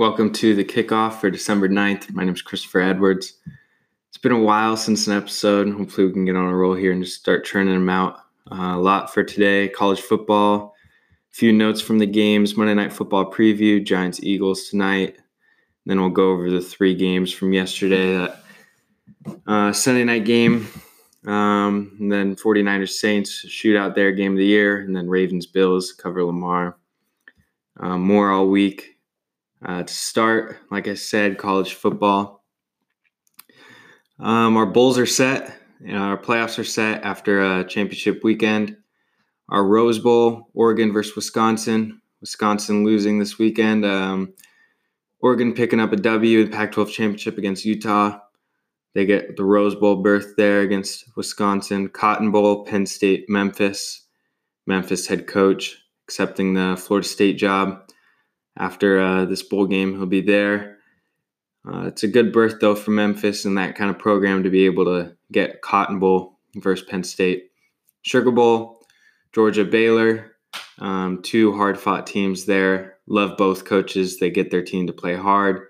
Welcome to the kickoff for December 9th. My name is Christopher Edwards. It's been a while since an episode. Hopefully, we can get on a roll here and just start churning them out. Uh, a lot for today college football, a few notes from the games, Monday Night Football preview, Giants Eagles tonight. Then we'll go over the three games from yesterday. That uh, Sunday night game, um, and then 49ers Saints shootout there, game of the year, and then Ravens Bills cover Lamar. Uh, more all week. Uh, to start, like I said, college football. Um, our bowls are set. You know, our playoffs are set after a championship weekend. Our Rose Bowl, Oregon versus Wisconsin. Wisconsin losing this weekend. Um, Oregon picking up a W in Pac 12 championship against Utah. They get the Rose Bowl berth there against Wisconsin. Cotton Bowl, Penn State, Memphis. Memphis head coach accepting the Florida State job after uh, this bowl game. He'll be there. Uh, it's a good berth though for Memphis and that kind of program to be able to get Cotton Bowl versus Penn State. Sugar Bowl, Georgia Baylor, um, two hard fought teams there. Love both coaches. They get their team to play hard.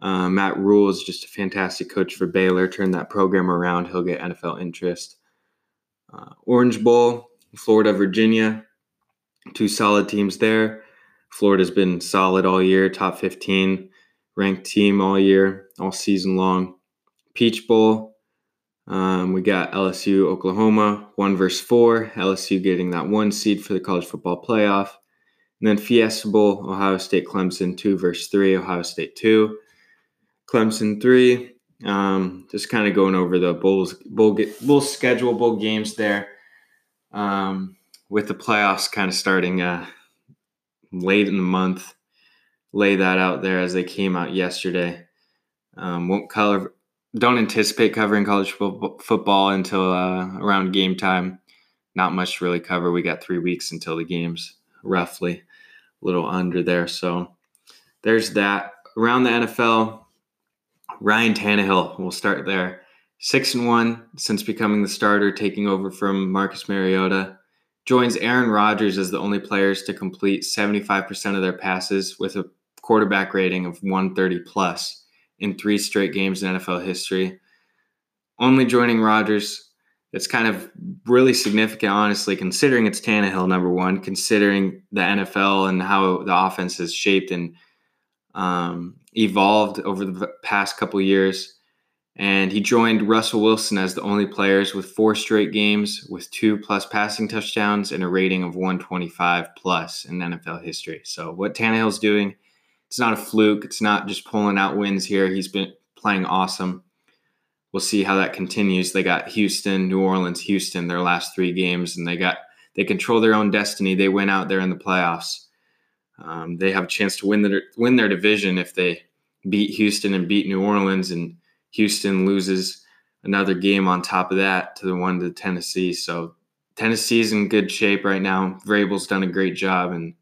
Uh, Matt Rhule is just a fantastic coach for Baylor. Turn that program around, he'll get NFL interest. Uh, Orange Bowl, Florida, Virginia, two solid teams there. Florida's been solid all year, top 15 ranked team all year, all season long. Peach Bowl, um, we got LSU, Oklahoma, one versus four. LSU getting that one seed for the college football playoff. And then Fiesta Bowl, Ohio State, Clemson, two versus three. Ohio State two, Clemson three. Um, just kind of going over the Bulls, bowl, bowl schedule, bowl games there. Um, with the playoffs kind of starting uh, late in the month. Lay that out there as they came out yesterday. Um, won't cover. Don't anticipate covering college fo- football until uh, around game time. Not much to really cover. We got three weeks until the games, roughly, a little under there. So there's that. Around the NFL, Ryan Tannehill. We'll start there. Six and one since becoming the starter, taking over from Marcus Mariota joins Aaron Rodgers as the only players to complete 75% of their passes with a quarterback rating of 130 plus in three straight games in NFL history. Only joining Rodgers, it's kind of really significant, honestly, considering it's Tannehill, number one, considering the NFL and how the offense has shaped and um, evolved over the past couple years and he joined Russell Wilson as the only players with four straight games with two plus passing touchdowns and a rating of 125 plus in NFL history. So what Tannehill's doing, it's not a fluke. It's not just pulling out wins here. He's been playing awesome. We'll see how that continues. They got Houston, New Orleans, Houston their last three games, and they got they control their own destiny. They went out there in the playoffs. Um, they have a chance to win their win their division if they beat Houston and beat New Orleans and Houston loses another game on top of that to the one to Tennessee. So Tennessee's in good shape right now. Vrabel's done a great job, and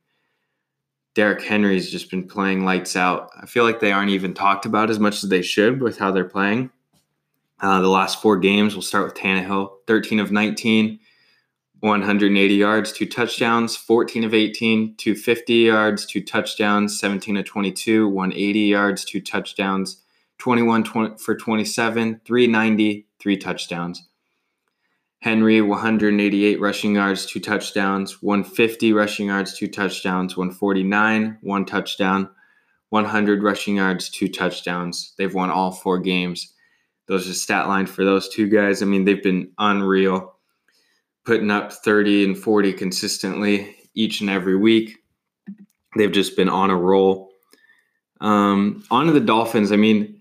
Derrick Henry's just been playing lights out. I feel like they aren't even talked about as much as they should with how they're playing. Uh, the last four games, we'll start with Tannehill 13 of 19, 180 yards, two touchdowns, 14 of 18, 250 yards, two touchdowns, 17 of 22, 180 yards, two touchdowns, 21 20, for 27, 390, three touchdowns. Henry, 188 rushing yards, two touchdowns, 150 rushing yards, two touchdowns, 149, one touchdown, 100 rushing yards, two touchdowns. They've won all four games. Those are stat line for those two guys. I mean, they've been unreal, putting up 30 and 40 consistently each and every week. They've just been on a roll. Um, on to the Dolphins. I mean,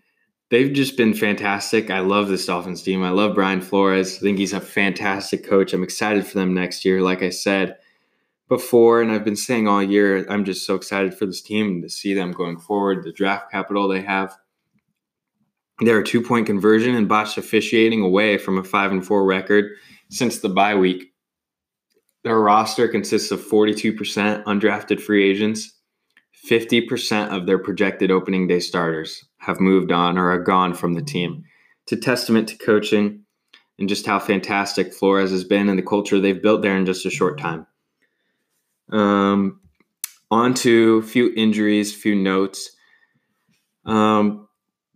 they've just been fantastic. I love this Dolphins team. I love Brian Flores. I think he's a fantastic coach. I'm excited for them next year. Like I said before, and I've been saying all year, I'm just so excited for this team to see them going forward, the draft capital they have. They're a two point conversion and botched officiating away from a five and four record since the bye week. Their roster consists of 42% undrafted free agents 50% of their projected opening day starters have moved on or are gone from the team. It's a testament to coaching and just how fantastic Flores has been and the culture they've built there in just a short time. Um, on to a few injuries, few notes. Um,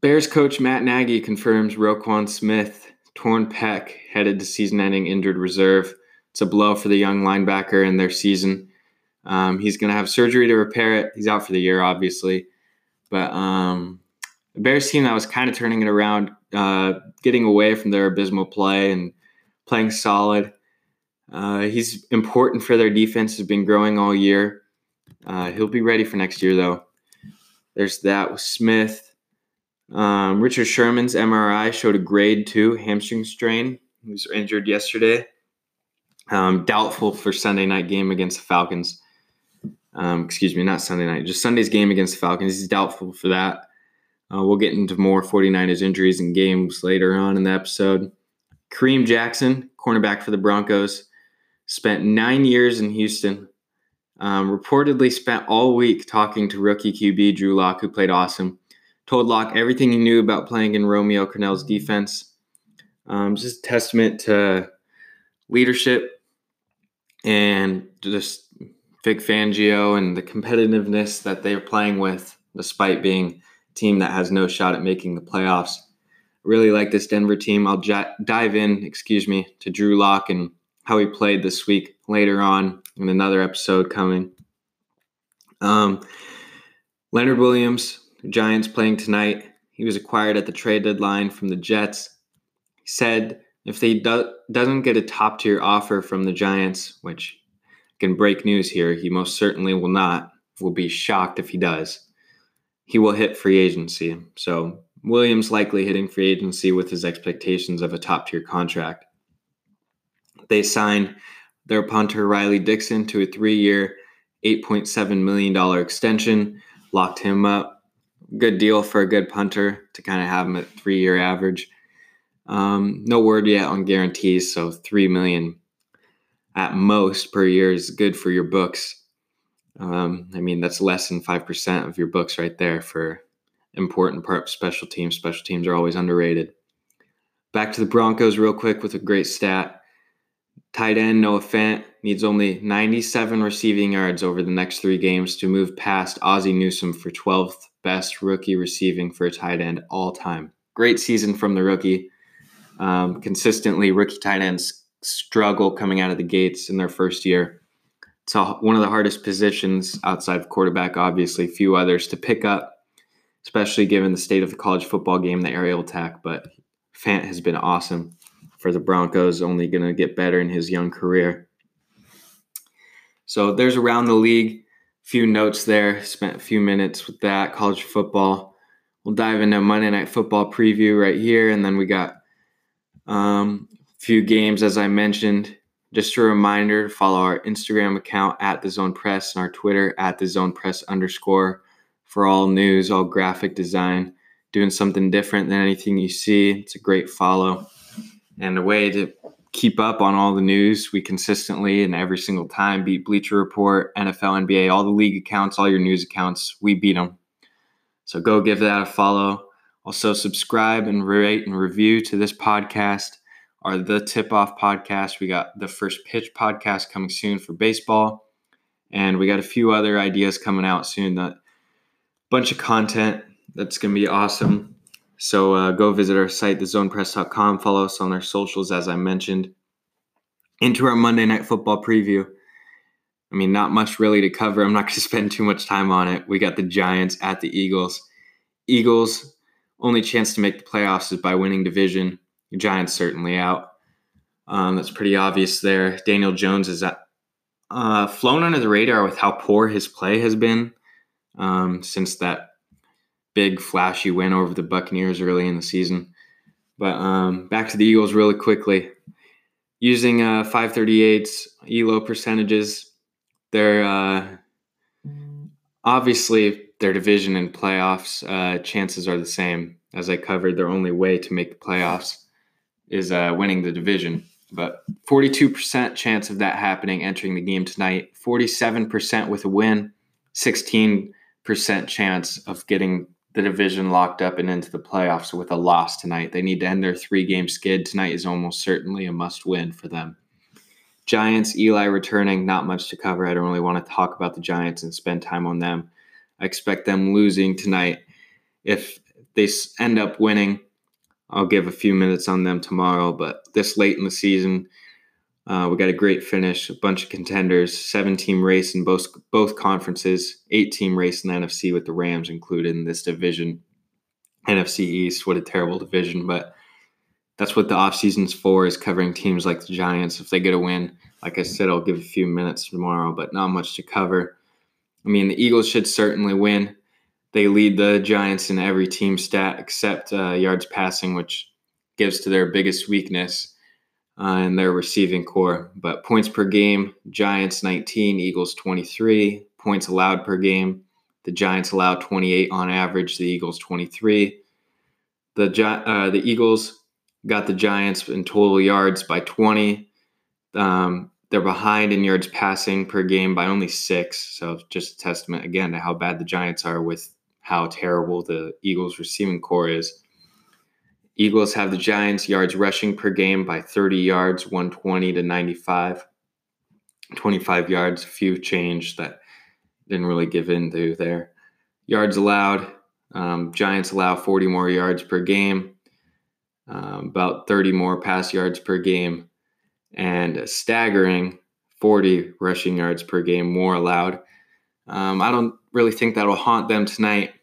Bears coach Matt Nagy confirms Roquan Smith torn pec headed to season-ending injured reserve. It's a blow for the young linebacker in their season. Um, he's going to have surgery to repair it. He's out for the year, obviously. But um, Bears team that was kind of turning it around, uh, getting away from their abysmal play and playing solid. Uh, he's important for their defense. Has been growing all year. Uh, he'll be ready for next year, though. There's that with Smith. Um, Richard Sherman's MRI showed a grade two hamstring strain. He was injured yesterday. Um, doubtful for Sunday night game against the Falcons. Um, excuse me, not Sunday night, just Sunday's game against the Falcons. He's doubtful for that. Uh, we'll get into more 49ers injuries and games later on in the episode. Kareem Jackson, cornerback for the Broncos, spent nine years in Houston. Um, reportedly spent all week talking to rookie QB Drew Lock, who played awesome. Told Lock everything he knew about playing in Romeo Crennel's defense. Um, just testament to leadership and just Vic Fangio and the competitiveness that they're playing with, despite being a team that has no shot at making the playoffs. Really like this Denver team. I'll j- dive in, excuse me, to Drew Lock and how he played this week later on in another episode coming. Um, Leonard Williams, Giants playing tonight. He was acquired at the trade deadline from the Jets. He said if they do, doesn't get a top tier offer from the Giants, which can break news here, he most certainly will not. Will be shocked if he does. He will hit free agency. So Williams likely hitting free agency with his expectations of a top tier contract. They signed their punter Riley Dixon to a three year, $8.7 million extension, locked him up. Good deal for a good punter to kind of have him at three year average. Um, no word yet on guarantees, so three million at most per year is good for your books. Um, I mean, that's less than five percent of your books right there for important part special teams. Special teams are always underrated. Back to the Broncos real quick with a great stat. Tight end Noah Fant needs only 97 receiving yards over the next three games to move past Ozzie Newsome for 12th best rookie receiving for a tight end all time. Great season from the rookie. Um, consistently, rookie tight ends struggle coming out of the gates in their first year. It's one of the hardest positions outside of quarterback, obviously, few others to pick up, especially given the state of the college football game, the aerial attack. But Fant has been awesome for the Broncos, only going to get better in his young career. So there's around the league, few notes there. Spent a few minutes with that college football. We'll dive into Monday Night Football preview right here, and then we got um, few games, as I mentioned. Just a reminder to follow our Instagram account at the Zone Press and our Twitter at the Zone Press underscore for all news, all graphic design, doing something different than anything you see. It's a great follow and a way to keep up on all the news. We consistently and every single time beat Bleacher Report, NFL, NBA, all the league accounts, all your news accounts. We beat them. So go give that a follow. Also, subscribe and rate and review to this podcast are the tip off podcast. We got the first pitch podcast coming soon for baseball. And we got a few other ideas coming out soon. That bunch of content that's going to be awesome. So uh, go visit our site, thezonepress.com. Follow us on our socials, as I mentioned. Into our Monday Night Football preview. I mean, not much really to cover. I'm not going to spend too much time on it. We got the Giants at the Eagles. Eagles only chance to make the playoffs is by winning division. Giants certainly out. Um, that's pretty obvious there. Daniel Jones is at, uh, flown under the radar with how poor his play has been um, since that big flashy win over the Buccaneers early in the season. But um, back to the Eagles really quickly. Using uh, 538's ELO percentages, they're uh, obviously their division and playoffs uh, chances are the same. As I covered, their only way to make the playoffs is uh, winning the division. But 42% chance of that happening entering the game tonight, 47% with a win, 16% chance of getting the division locked up and into the playoffs with a loss tonight. They need to end their three game skid. Tonight is almost certainly a must win for them. Giants, Eli returning, not much to cover. I don't really want to talk about the Giants and spend time on them. I expect them losing tonight if they end up winning, I'll give a few minutes on them tomorrow. But this late in the season, uh, we got a great finish, a bunch of contenders, seven team race in both both conferences, eight team race in the NFC with the Rams included in this division. NFC East, what a terrible division, but that's what the off season's for is covering teams like the Giants. If they get a win, like I said, I'll give a few minutes tomorrow, but not much to cover. I mean, the Eagles should certainly win. They lead the Giants in every team stat except uh, yards passing, which gives to their biggest weakness uh, in their receiving corps. But points per game, Giants 19, Eagles 23. Points allowed per game, the Giants allow 28 on average, the Eagles 23. The, uh, the Eagles got the Giants in total yards by 20. Um, they're behind in yards passing per game by only six. So just a testament again to how bad the Giants are with how terrible the Eagles receiving corps is. Eagles have the Giants yards rushing per game by 30 yards, 120 to 95. 25 yards, a few change that didn't really give into there. Yards allowed, um, Giants allow 40 more yards per game, um, about 30 more pass yards per game, and a staggering 40 rushing yards per game more allowed. Um, I don't really think that'll haunt them tonight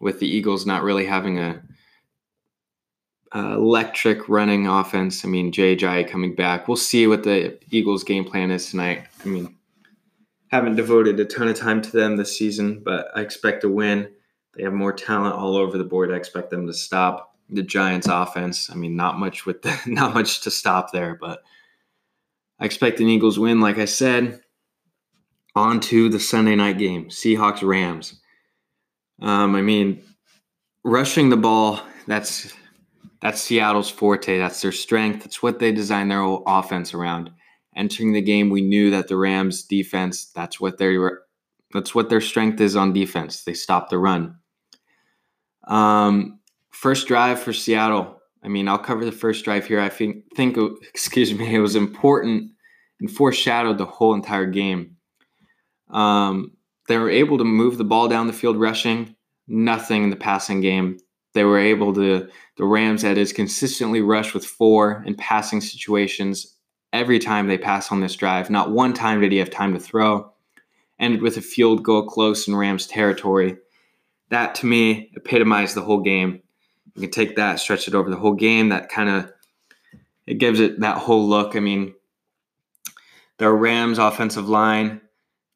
with the Eagles not really having a uh, electric running offense. I mean, JJ coming back. We'll see what the Eagles' game plan is tonight. I mean, haven't devoted a ton of time to them this season, but I expect a win. They have more talent all over the board. I expect them to stop the Giants' offense. I mean, not much with the, not much to stop there, but I expect an Eagles win. Like I said, on to the Sunday night game, Seahawks Rams. Um, I mean, rushing the ball, that's that's Seattle's forte. That's their strength. That's what they designed their whole offense around. Entering the game, we knew that the Rams defense, that's what their that's what their strength is on defense. They stop the run. Um, first drive for Seattle. I mean, I'll cover the first drive here. I think think excuse me, it was important and foreshadowed the whole entire game. Um, they were able to move the ball down the field rushing, nothing in the passing game. They were able to, the Rams, that is, consistently rush with four in passing situations every time they pass on this drive. Not one time did he have time to throw. Ended with a field goal close in Rams territory. That to me epitomized the whole game. You can take that, stretch it over the whole game. That kind of it gives it that whole look. I mean, the Rams offensive line,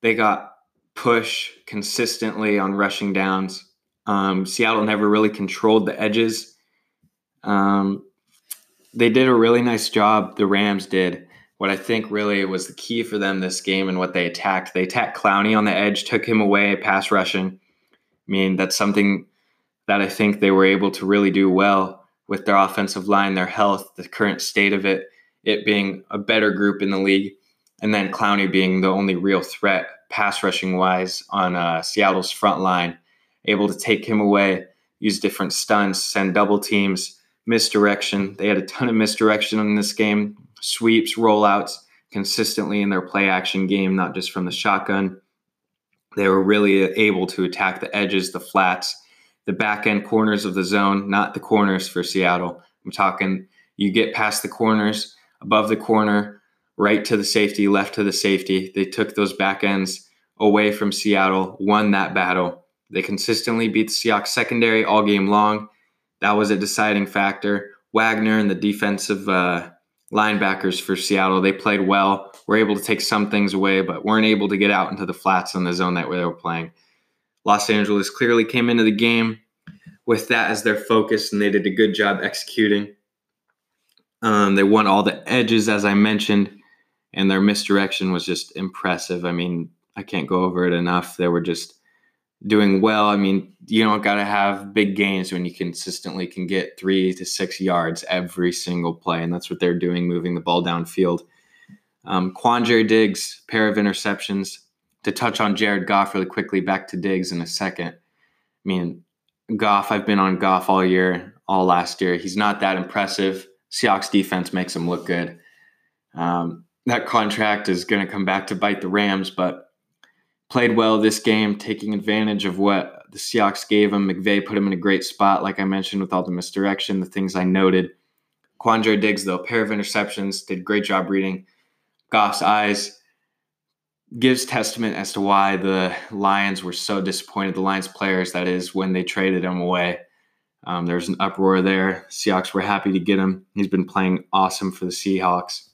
they got push consistently on rushing downs. Um, Seattle never really controlled the edges. Um, they did a really nice job. The Rams did. What I think really was the key for them this game and what they attacked. They attacked Clowney on the edge, took him away, pass rushing. I mean, that's something that I think they were able to really do well with their offensive line, their health, the current state of it, it being a better group in the league, and then Clowney being the only real threat pass rushing wise on uh, Seattle's front line, able to take him away, use different stunts, send double teams, misdirection. They had a ton of misdirection in this game, sweeps, rollouts consistently in their play action game, not just from the shotgun. They were really able to attack the edges, the flats, the back end corners of the zone, not the corners for Seattle. I'm talking you get past the corners, above the corner, right to the safety, left to the safety. They took those back ends away from Seattle, won that battle. They consistently beat the Seahawks secondary all game long. That was a deciding factor. Wagner and the defensive uh, linebackers for Seattle, they played well. Were able to take some things away, but weren't able to get out into the flats on the zone that way they were playing. Los Angeles clearly came into the game with that as their focus, and they did a good job executing. Um, they won all the edges, as I mentioned and their misdirection was just impressive. I mean, I can't go over it enough. They were just doing well. I mean, you don't got to have big gains when you consistently can get three to six yards every single play, and that's what they're doing, moving the ball downfield. Um, Quandre Diggs, pair of interceptions. To touch on Jared Goff really quickly, back to Diggs in a second. I mean, Goff, I've been on Goff all year, all last year. He's not that impressive. Seahawks defense makes him look good. Um, that contract is going to come back to bite the Rams, but played well this game, taking advantage of what the Seahawks gave him. McVay put him in a great spot, like I mentioned, with all the misdirection, the things I noted. Quandre Diggs, though, pair of interceptions, did great job reading Goff's eyes. Gives testament as to why the Lions were so disappointed. The Lions players, that is, when they traded him away. Um, there was an uproar there. Seahawks were happy to get him. He's been playing awesome for the Seahawks.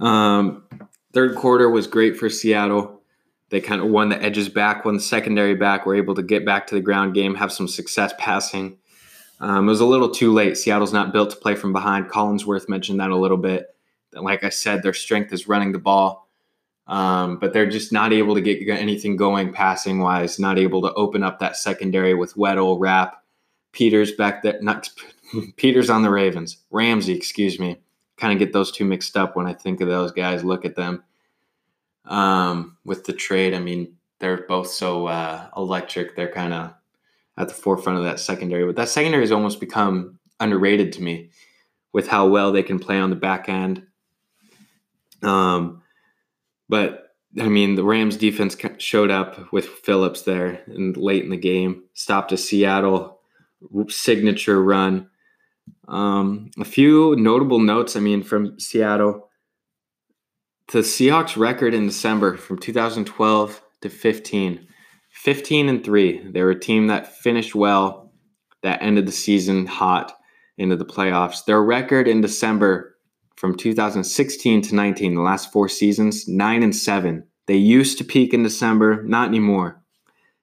Um, third quarter was great for Seattle. They kind of won the edges back, won the secondary back, were able to get back to the ground game, have some success passing. Um, it was a little too late. Seattle's not built to play from behind. Collinsworth mentioned that a little bit. Like I said, their strength is running the ball, um, but they're just not able to get anything going passing wise. Not able to open up that secondary with Weddle, Rapp, Peters back there. Not Peters on the Ravens, Ramsey, excuse me. Kind of get those two mixed up when I think of those guys. Look at them um, with the trade. I mean, they're both so uh, electric. They're kind of at the forefront of that secondary. But that secondary has almost become underrated to me with how well they can play on the back end. Um, but I mean, the Rams defense showed up with Phillips there and late in the game, stopped a Seattle signature run. Um, a few notable notes, I mean, from Seattle. The Seahawks record in December from 2012 to 15 15 and 3. They were a team that finished well, that ended the season hot into the playoffs. Their record in December from 2016 to 19, the last four seasons, 9 and 7. They used to peak in December, not anymore.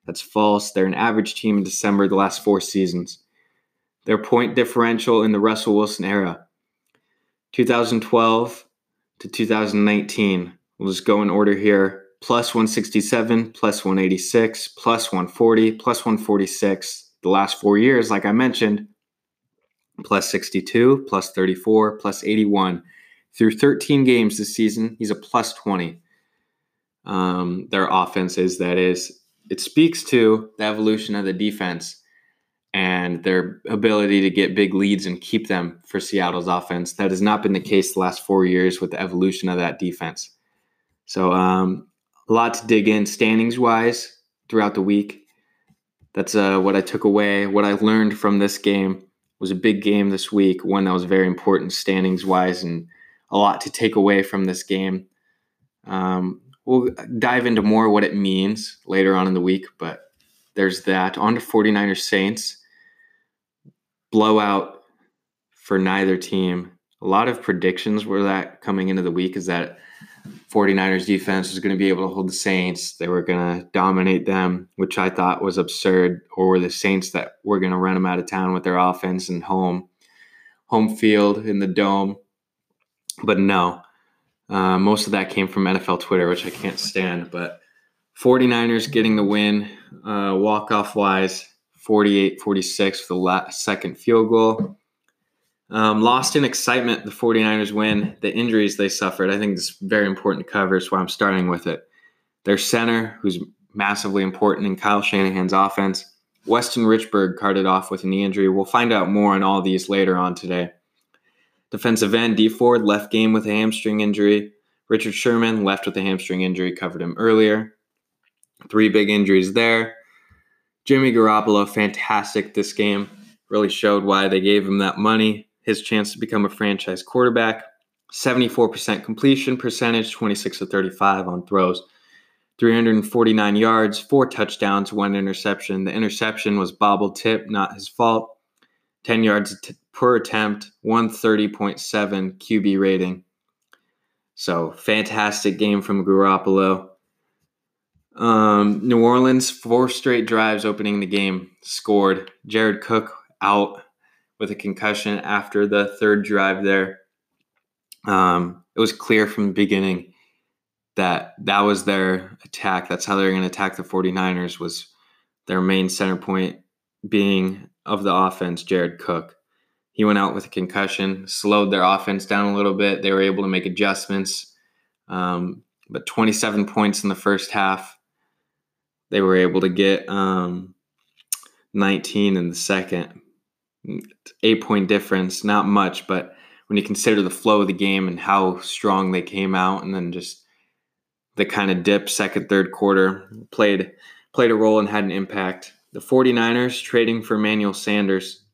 That's false. They're an average team in December the last four seasons. Their point differential in the Russell Wilson era 2012 to 2019. We'll just go in order here plus 167, plus 186, plus 140, plus 146. The last four years, like I mentioned, plus 62, plus 34, plus 81. Through 13 games this season, he's a plus 20. Um, their offense is, that is. It speaks to the evolution of the defense and their ability to get big leads and keep them for Seattle's offense. That has not been the case the last four years with the evolution of that defense. So um, a lot to dig in standings wise throughout the week. That's uh, what I took away. What I learned from this game was a big game this week, one that was very important standings wise, and a lot to take away from this game. Um, we'll dive into more what it means later on in the week, but there's that. On to 49ers Saints. Blowout for neither team. A lot of predictions were that coming into the week is that 49ers defense was going to be able to hold the Saints. They were going to dominate them, which I thought was absurd. Or were the Saints that were going to run them out of town with their offense and home home field in the dome. But no, uh, most of that came from NFL Twitter, which I can't stand. But 49ers getting the win, uh, walk off wise, 48 46 for the last second field goal. Um, lost in excitement, the 49ers win. The injuries they suffered, I think is very important to cover. That's why I'm starting with it. Their center, who's massively important in Kyle Shanahan's offense, Weston Richburg carted off with a knee injury. We'll find out more on all these later on today. Defensive end Dee Ford left game with a hamstring injury. Richard Sherman left with a hamstring injury, covered him earlier. Three big injuries there. Jimmy Garoppolo, fantastic this game. Really showed why they gave him that money his chance to become a franchise quarterback. 74% completion percentage, 26 of 35 on throws, 349 yards, four touchdowns, one interception. The interception was bobble tip, not his fault. 10 yards t- per attempt, 130.7 QB rating. So fantastic game from Garoppolo. Um, New Orleans, four straight drives opening the game, scored. Jared Cook out with a concussion after the third drive there. Um, it was clear from the beginning that that was their attack. That's how they're going to attack the 49ers was their main center point being of the offense, Jared Cook. He went out with a concussion, slowed their offense down a little bit. They were able to make adjustments. Um, but 27 points in the first half. They were able to get um, 19 in the second eight point difference, not much, but when you consider the flow of the game and how strong they came out, and then just the kind of dip second, third quarter, played played a role and had an impact. The 49ers trading for Emmanuel Sanders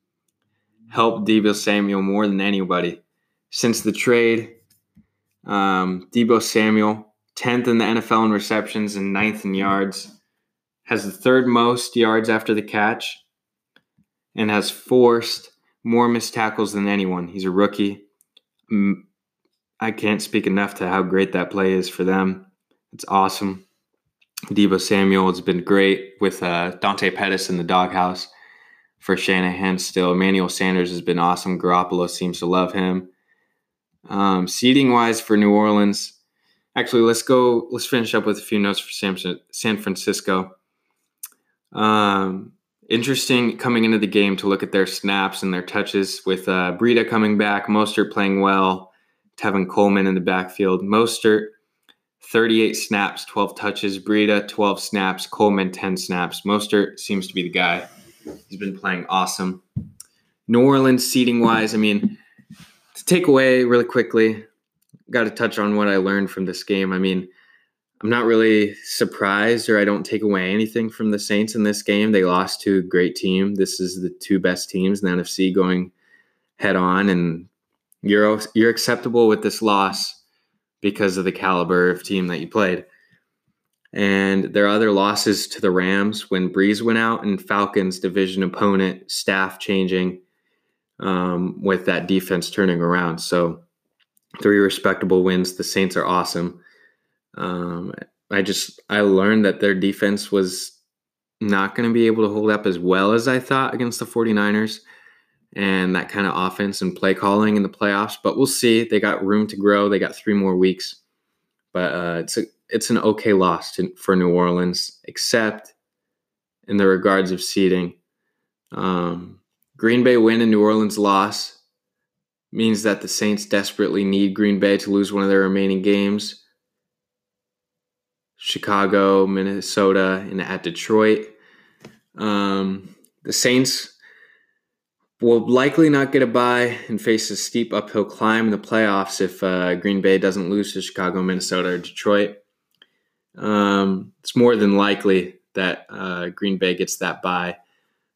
helped Deebo Samuel more than anybody. Since the trade, um, Deebo Samuel, 10th in the NFL in receptions and 9th in yards, has the third most yards after the catch, and has forced more missed tackles than anyone. He's a rookie. I can't speak enough to how great that play is for them. It's awesome. Deebo Samuel has been great with uh, Dante Pettis in the doghouse for Shanahan still. Emmanuel Sanders has been awesome. Garoppolo seems to love him. Um, seating wise for New Orleans, actually, let's go. Let's finish up with a few notes for San Francisco. Um, interesting coming into the game to look at their snaps and their touches with uh, Breida coming back, Mostert playing well, Tevin Coleman in the backfield. Mostert, 38 snaps, 12 touches. Breida, 12 snaps. Coleman, 10 snaps. Mostert seems to be the guy. He's been playing awesome. New Orleans seating wise, I mean, to take away really quickly, got to touch on what I learned from this game. I mean, I'm not really surprised or I don't take away anything from the Saints in this game. They lost to a great team. This is the two best teams in the NFC going head on and you're you're acceptable with this loss because of the caliber of team that you played. And there are other losses to the Rams when Brees went out and Falcons division opponent staff changing um, with that defense turning around. So three respectable wins. The Saints are awesome. Um, I just I learned that their defense was not going to be able to hold up as well as I thought against the 49ers and that kind of offense and play calling in the playoffs. But we'll see. They got room to grow. They got three more weeks. But uh, it's a it's an okay loss to, for New Orleans, except in the regards of seeding. Um, Green Bay win and New Orleans loss means that the Saints desperately need Green Bay to lose one of their remaining games. Chicago, Minnesota, and at Detroit. Um, the Saints will likely not get a bye and face a steep uphill climb in the playoffs if uh, Green Bay doesn't lose to Chicago, Minnesota, or Detroit. Um, it's more than likely that uh, Green Bay gets that bye.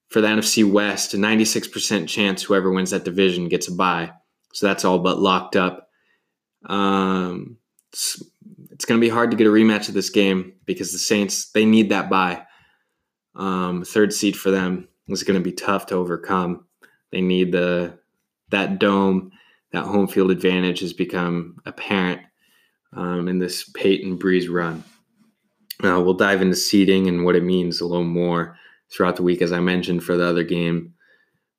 For the NFC West, a 96% chance whoever wins that division gets a bye. So that's all but locked up. Um, it's, going to be hard to get a rematch of this game because the Saints, they need that bye. Um, third seed for them is going to be tough to overcome. They need the that dome, that home field advantage has become apparent um, in this Payton Brees run. Uh, we'll dive into seeding and what it means a little more throughout the week, as I mentioned for the other game.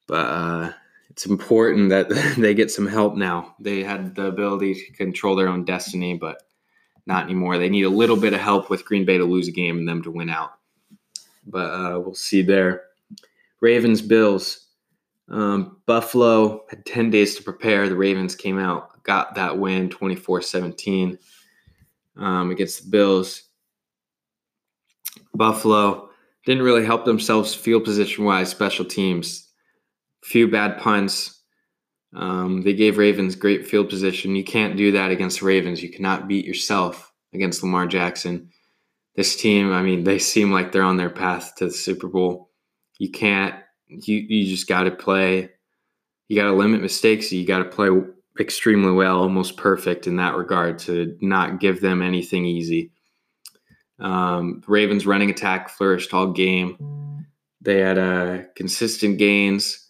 But uh, it's important that they get some help now. They had the ability to control their own destiny, but not anymore. They need a little bit of help with Green Bay to lose a game and them to win out. But uh, we'll see there. Ravens, Bills. Um, Buffalo had 10 days to prepare. The Ravens came out, got that win 24 17 um, against the Bills. Buffalo didn't really help themselves field position wise, special teams. Few bad punts. Um, they gave Ravens great field position. You can't do that against Ravens. You cannot beat yourself against Lamar Jackson. This team, I mean, they seem like they're on their path to the Super Bowl. You can't, you, you just got to play. You got to limit mistakes. You got to play extremely well, almost perfect in that regard to not give them anything easy. Um, Ravens running attack flourished all game. They had uh, consistent gains,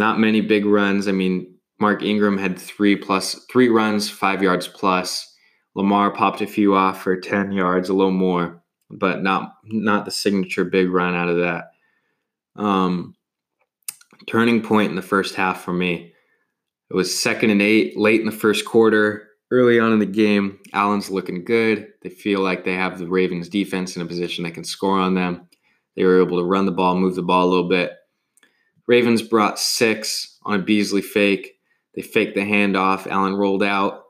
not many big runs. I mean, Mark Ingram had three plus three runs, five yards plus. Lamar popped a few off for ten yards, a little more, but not not the signature big run out of that. Um, turning point in the first half for me. It was second and eight, late in the first quarter early on in the game, Allen's looking good. They feel like they have the Ravens defense in a position that can score on them. They were able to run the ball, move the ball a little bit. Ravens brought six on a Beasley fake. They faked the handoff. Allen rolled out,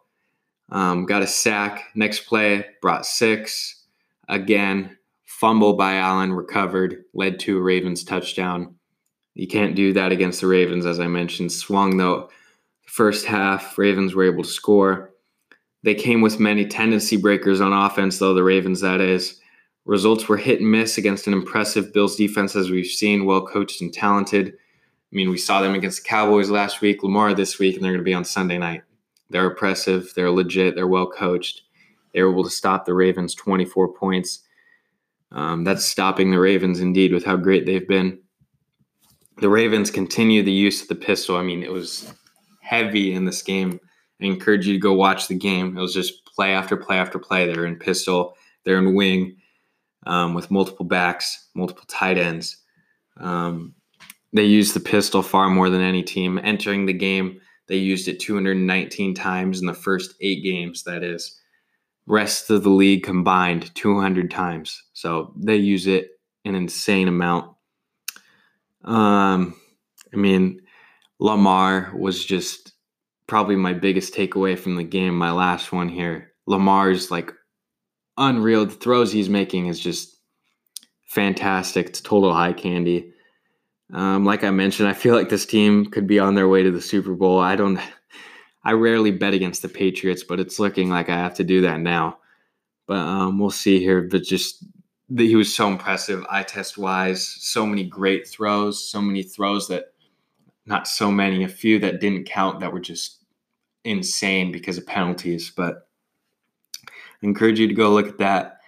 um, got a sack. Next play, brought six. Again, fumble by Allen, recovered, led to a Ravens touchdown. You can't do that against the Ravens, as I mentioned. Swung though, first half, Ravens were able to score. They came with many tendency breakers on offense, though, the Ravens, that is. Results were hit and miss against an impressive Bills defense, as we've seen, well coached and talented. I mean, we saw them against the Cowboys last week, Lamar this week, and they're going to be on Sunday night. They're oppressive. they're legit, they're well coached. They were able to stop the Ravens 24 points. Um, that's stopping the Ravens indeed with how great they've been. The Ravens continue the use of the pistol. I mean, it was heavy in this game. I encourage you to go watch the game. It was just play after play after play. They're in pistol, they're in wing um, with multiple backs, multiple tight ends. Um, they used the pistol far more than any team. Entering the game, they used it 219 times in the first eight games, that is rest of the league combined 200 times. So they use it an insane amount. Um, I mean, Lamar was just probably my biggest takeaway from the game. My last one here, Lamar's like unreal. The throws he's making is just fantastic. It's total high candy. Um, like I mentioned, I feel like this team could be on their way to the Super Bowl. I don't. I rarely bet against the Patriots, but it's looking like I have to do that now. But um, we'll see here. But just the, he was so impressive, eye test wise. So many great throws, so many throws that not so many, a few that didn't count that were just insane because of penalties. But I encourage you to go look at that.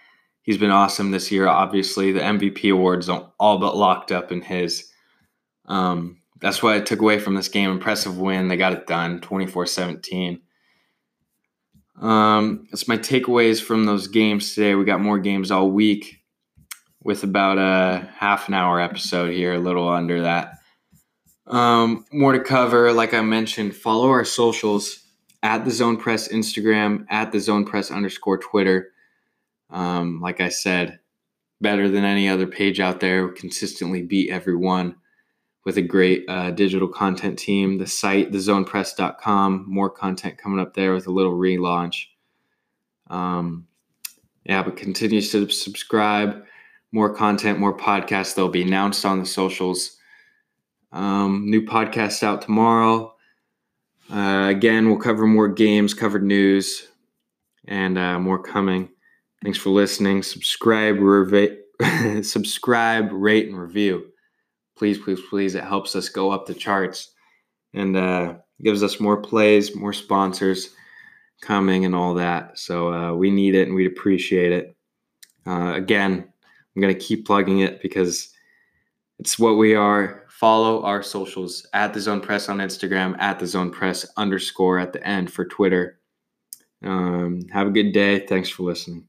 He's been awesome this year. Obviously, the MVP awards are all but locked up in his. Um, that's what I took away from this game. Impressive win. They got it done 24 17. Um, that's my takeaways from those games today. We got more games all week with about a half an hour episode here, a little under that. Um, more to cover. Like I mentioned, follow our socials at the Zone Press Instagram, at the Zone Press underscore Twitter. Um, like I said, better than any other page out there. Consistently beat everyone with a great uh, digital content team. The site, thezonepress.com, more content coming up there with a little relaunch. Um, yeah, but continue to subscribe. More content, more podcasts. They'll be announced on the socials. Um, new podcast out tomorrow. Uh, again, we'll cover more games, cover news, and uh, more coming. Thanks for listening. Subscribe, subscribe, rate, and review please, please, please. It helps us go up the charts and uh, gives us more plays, more sponsors coming, and all that. So uh, we need it and we'd appreciate it. Uh, again, I'm going to keep plugging it because it's what we are. Follow our socials at the Zone Press on Instagram, at the Zone Press underscore at the end for Twitter. Um, have a good day. Thanks for listening.